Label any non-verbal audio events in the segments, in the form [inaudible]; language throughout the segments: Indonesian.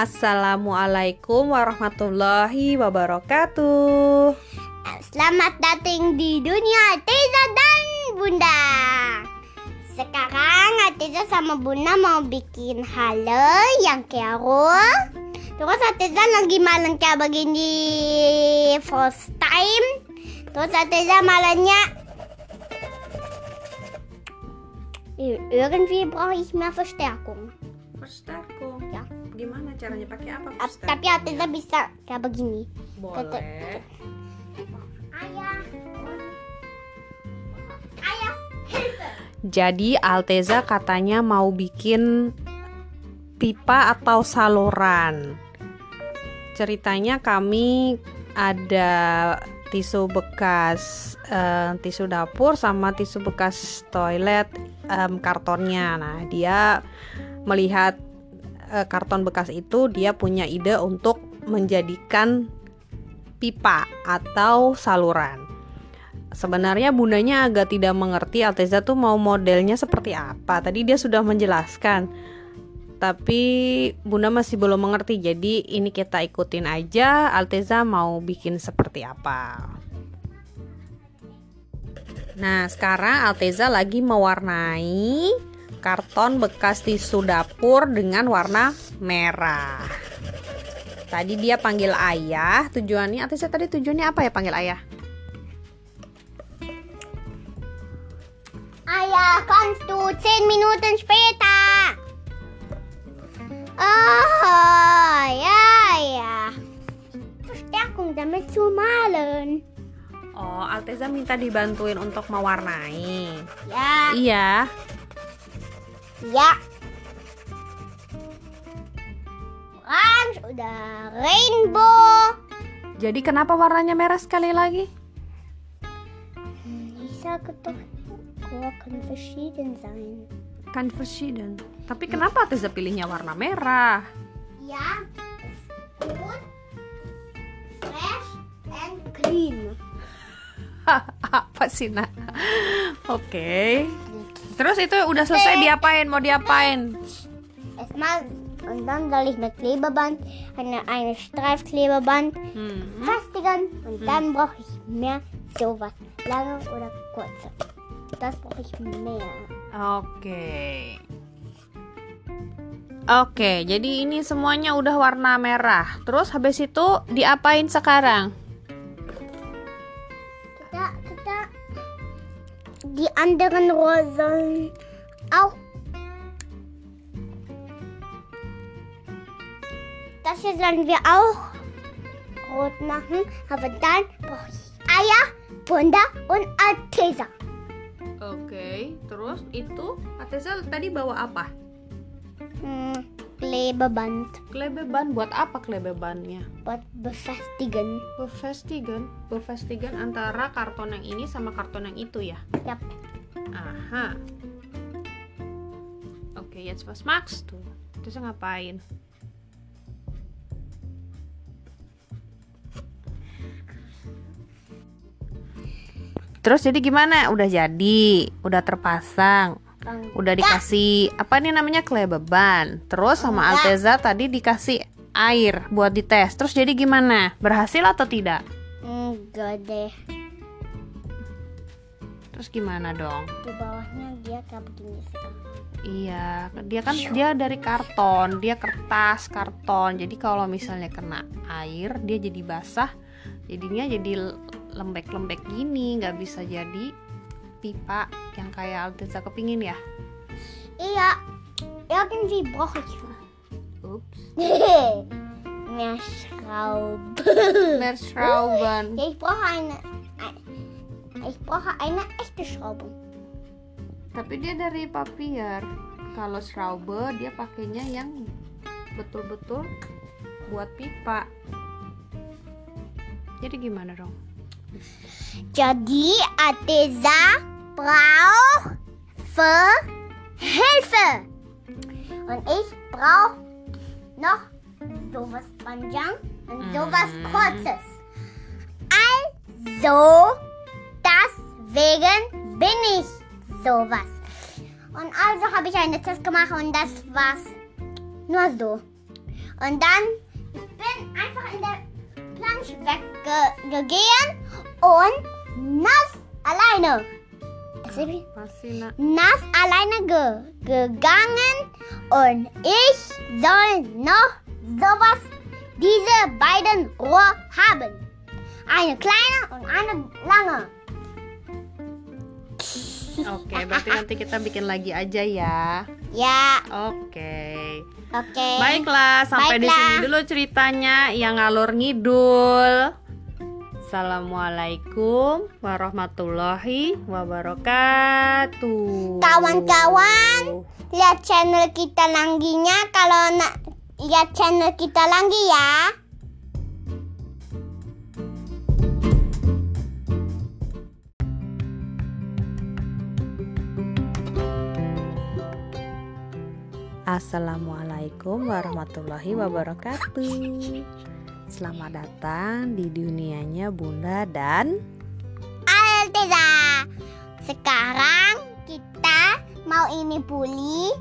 Assalamualaikum warahmatullahi wabarakatuh. Selamat datang di dunia Teza dan Bunda. Sekarang Ateza sama Bunda mau bikin halo yang kero. Terus Ateza lagi malam kayak begini first time. Terus Ateza malamnya irgendwie brauche ich mehr Verstärkung. Verstärkung. Ya. Caranya pakai apa? Ap- Tapi Ateza bisa kayak begini. Boleh. Ayah. Jadi Alteza katanya mau bikin pipa atau saluran. Ceritanya kami ada tisu bekas eh, tisu dapur sama tisu bekas toilet em, kartonnya. Nah, dia melihat eh, karton bekas itu dia punya ide untuk menjadikan pipa atau saluran. Sebenarnya bundanya agak tidak mengerti Alteza tuh mau modelnya seperti apa. Tadi dia sudah menjelaskan. Tapi bunda masih belum mengerti. Jadi ini kita ikutin aja Alteza mau bikin seperti apa. Nah, sekarang Alteza lagi mewarnai karton bekas tisu dapur dengan warna merah. Tadi dia panggil ayah. Tujuannya Alteza tadi tujuannya apa ya panggil ayah? Ayah, kommst du 10 Minuten später? Oh, ja, ja. Verstärkung damit zu malen. Oh, Alteza minta dibantuin untuk mewarnai. Ja, Iya. Ja. Orange oder Rainbow. Jadi kenapa warnanya merah sekali lagi? Chor kann verschieden sein. Kan verschieden. Tapi kenapa Alteza pilihnya warna merah? Ja, gut, fresh and clean. [laughs] apa sih, Nak? Oke. Terus itu udah selesai diapain? Mau diapain? Erstmal und dann soll ich mit Klebeband eine, eine Streifklebeband Hmm. festigen und dann brauche ich mehr sowas. Lange oder kurze. Das brauche ich mehr. Oke. Oke, jadi ini semuanya udah warna merah. Terus habis itu diapain sekarang? Anderen Rohren sollen auch das hier sollen wir auch rot machen, aber dann brauche ich Eier, Bunda und Altesa. Oke, terus itu Ateza tadi bawa apa? Hm, Klebeband Klebeban buat apa klebebannya? buat befestigen. Befestigen, befestigen antara karton yang ini sama karton yang itu ya. Ja. Aha. Oke, jetzt was machst du? Terus ngapain? Terus jadi gimana? Udah jadi, udah terpasang, udah dikasih apa nih namanya klebeban. Terus sama. Alteza tadi dikasih air buat dites. Terus jadi gimana? Berhasil atau tidak? Enggak deh. Terus gimana dong? Di bawahnya dia kayak begini sekarang. Iya, dia kan dia dari karton, dia kertas karton. Jadi kalau misalnya kena air, dia jadi basah. Jadinya jadi lembek-lembek gini, nggak bisa jadi pipa yang kayak Alteza kepingin ya. Ja, irgendwie brauche ich Ups. Merschrauben. Ja, ich brauche eine, ein- ich brauche eine echte Schraube. Tapi dia dari papier. Kalau Schraube dia pakainya yang betul-betul buat pipa. Jadi gimana dong? Jadi Ateza braucht für Hilfe. Und ich brauche noch sowas panjang und sowas Mhm. kurzes. Also, deswegen bin ich sowas. Und also habe ich eine Test gemacht und das war's nur so. Und dann, ich bin einfach in der Plansch weggegangen und nass alleine. Nass alleine ge gegangen und ich soll noch sowas, diese beiden Rohr haben. Eine kleine und eine lange. Oke, berarti nanti kita bikin lagi aja ya. Ya, Oke. oke. Baiklah, sampai di Baiklah. sini dulu ceritanya yang ngalur ngidul. Assalamualaikum warahmatullahi wabarakatuh. Kawan-kawan, lihat channel kita langginya kalau nak lihat channel kita lagi ya. Assalamualaikum warahmatullahi wabarakatuh. Selamat datang di dunianya Bunda dan Alteza. Sekarang kita mau ini puli.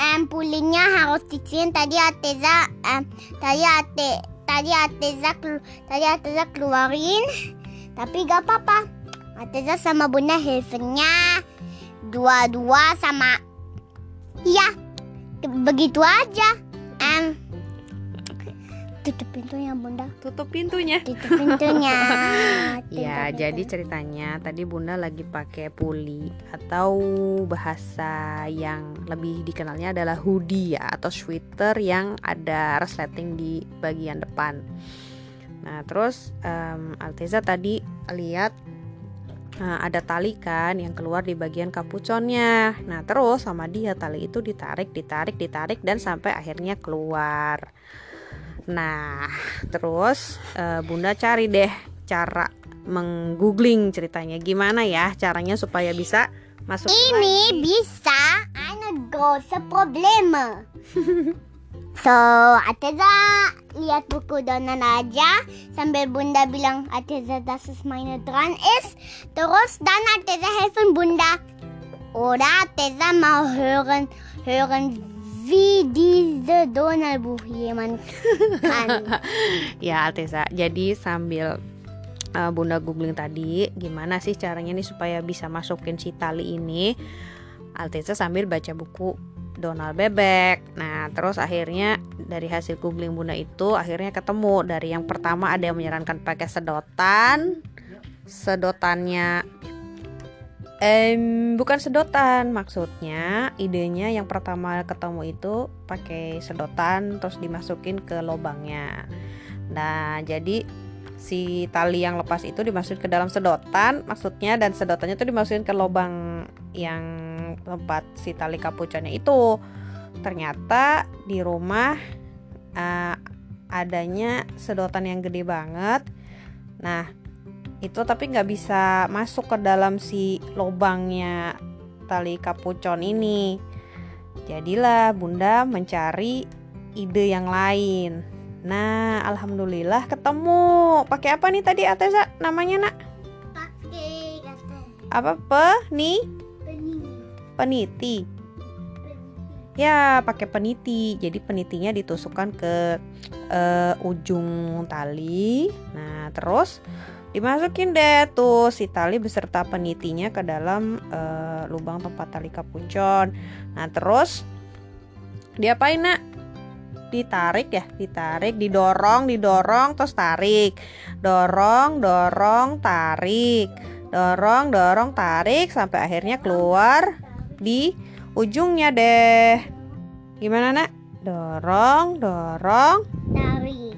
Em pulinya harus dicium tadi Alteza em, tadi Ate tadi Alteza tadi Alteza keluarin. Tapi gak apa-apa. Alteza sama Bunda helpingnya dua-dua sama ya begitu aja. Em tutup pintunya Bunda. tutup pintunya. Tutup pintunya. [laughs] Ya, Tutup jadi pintunya. ceritanya tadi Bunda lagi pakai puli atau bahasa yang lebih dikenalnya adalah hoodie ya atau sweater yang ada resleting di bagian depan. Nah, terus em, Alteza tadi lihat eh, ada tali kan yang keluar di bagian kapuconnya. Nah, terus sama dia tali itu ditarik, ditarik, ditarik dan sampai akhirnya keluar. Nah, terus eh, Bunda cari deh cara menggoogling ceritanya gimana ya caranya supaya bisa masuk Ini bisa eine große Probleme. So, Ateza lihat buku Donan aja sambil Bunda bilang Ateza, dass es meine dran ist. Terus dann Ateza helfen Bunda. Oder Ateza mau hören, hören wie diese Donaldbuch jemand kann. [laughs] ya Alteza jadi sambil eh, Bunda googling tadi gimana sih caranya nih supaya bisa masukin si tali ini Alteza sambil baca buku Donald Bebek. Nah terus akhirnya dari hasil googling Bunda itu akhirnya ketemu. Dari yang pertama ada yang menyarankan pakai sedotan. Sedotannya Em, bukan sedotan maksudnya. Idenya yang pertama ketemu itu pakai sedotan terus dimasukin ke lubangnya. Nah jadi si tali yang lepas itu dimasukin ke dalam sedotan maksudnya dan sedotannya itu dimasukin ke lubang yang tempat si tali kapuconnya itu ternyata di rumah eh, adanya sedotan yang gede banget nah itu tapi nggak bisa masuk ke dalam si lubangnya tali kapucon ini. Jadilah Bunda mencari ide yang lain. Nah, alhamdulillah ketemu. Pakai apa nih tadi Ateza namanya, Nak? Pakai Apa pe? Nih, peniti. Ya, pakai peniti. Jadi penitinya ditusukkan ke eh, ujung tali. Nah, terus dimasukin deh tuh si tali beserta penitinya ke dalam eh, lubang tempat tali kapucon. Nah, terus diapain, Nak? Ditarik ya, ditarik, didorong, didorong, terus tarik. Dorong, dorong, tarik. Dorong, dorong, tarik sampai akhirnya keluar di ujungnya deh. Gimana, Nak? Dorong, dorong, Tarik,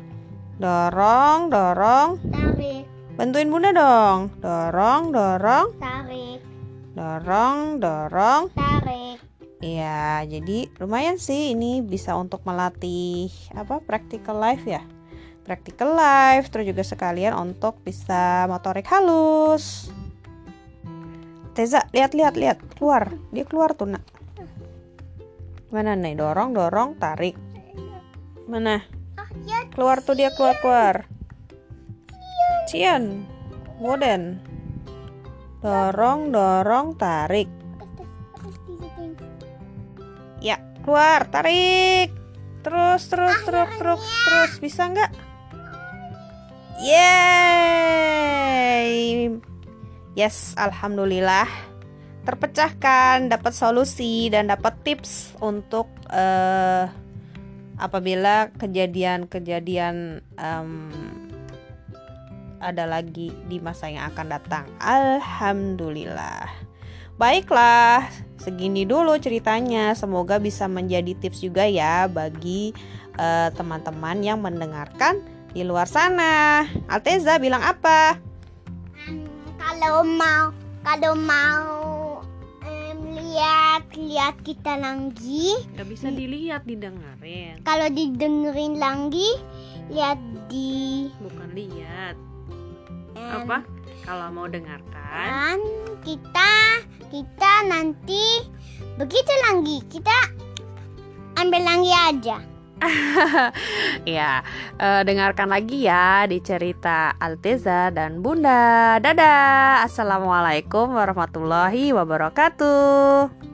dorong, dorong. tarik, Bantuin Bunda dong. Dorong, dorong, tarik, dorong, dorong. tarik. Iya, jadi lumayan sih ini bisa untuk melatih apa practical life ya. Practical life terus juga sekalian untuk bisa motorik halus. Teza, lihat lihat lihat, keluar. Dia keluar tuh, Nak. Mana nih? Dorong, dorong, tarik. Mana? Keluar tuh dia keluar keluar. Cian, Woden. Dorong, dorong, tarik. Ya, keluar, tarik. Terus, terus, terus, terus, terus. Bisa nggak? Yeay. Yes, alhamdulillah. Terpecahkan, dapat solusi dan dapat tips untuk uh, apabila kejadian-kejadian um, ada lagi di masa yang akan datang. Alhamdulillah. Baiklah, segini dulu ceritanya. Semoga bisa menjadi tips juga ya bagi eh, teman-teman uh, yang mendengarkan di luar sana. Alteza bilang apa? Kalau mau kalau mau um, lihat lihat kita lagi. Gak bisa dilihat didengerin. Kalau didengerin lagi lihat di bukan lihat. Apa? Kalau mau dengarkan. Kita kita nanti begitu lagi kita ambil lagi aja [laughs] ya uh, dengarkan lagi ya di cerita Alteza dan Bunda. Dadah. Assalamualaikum warahmatullahi wabarakatuh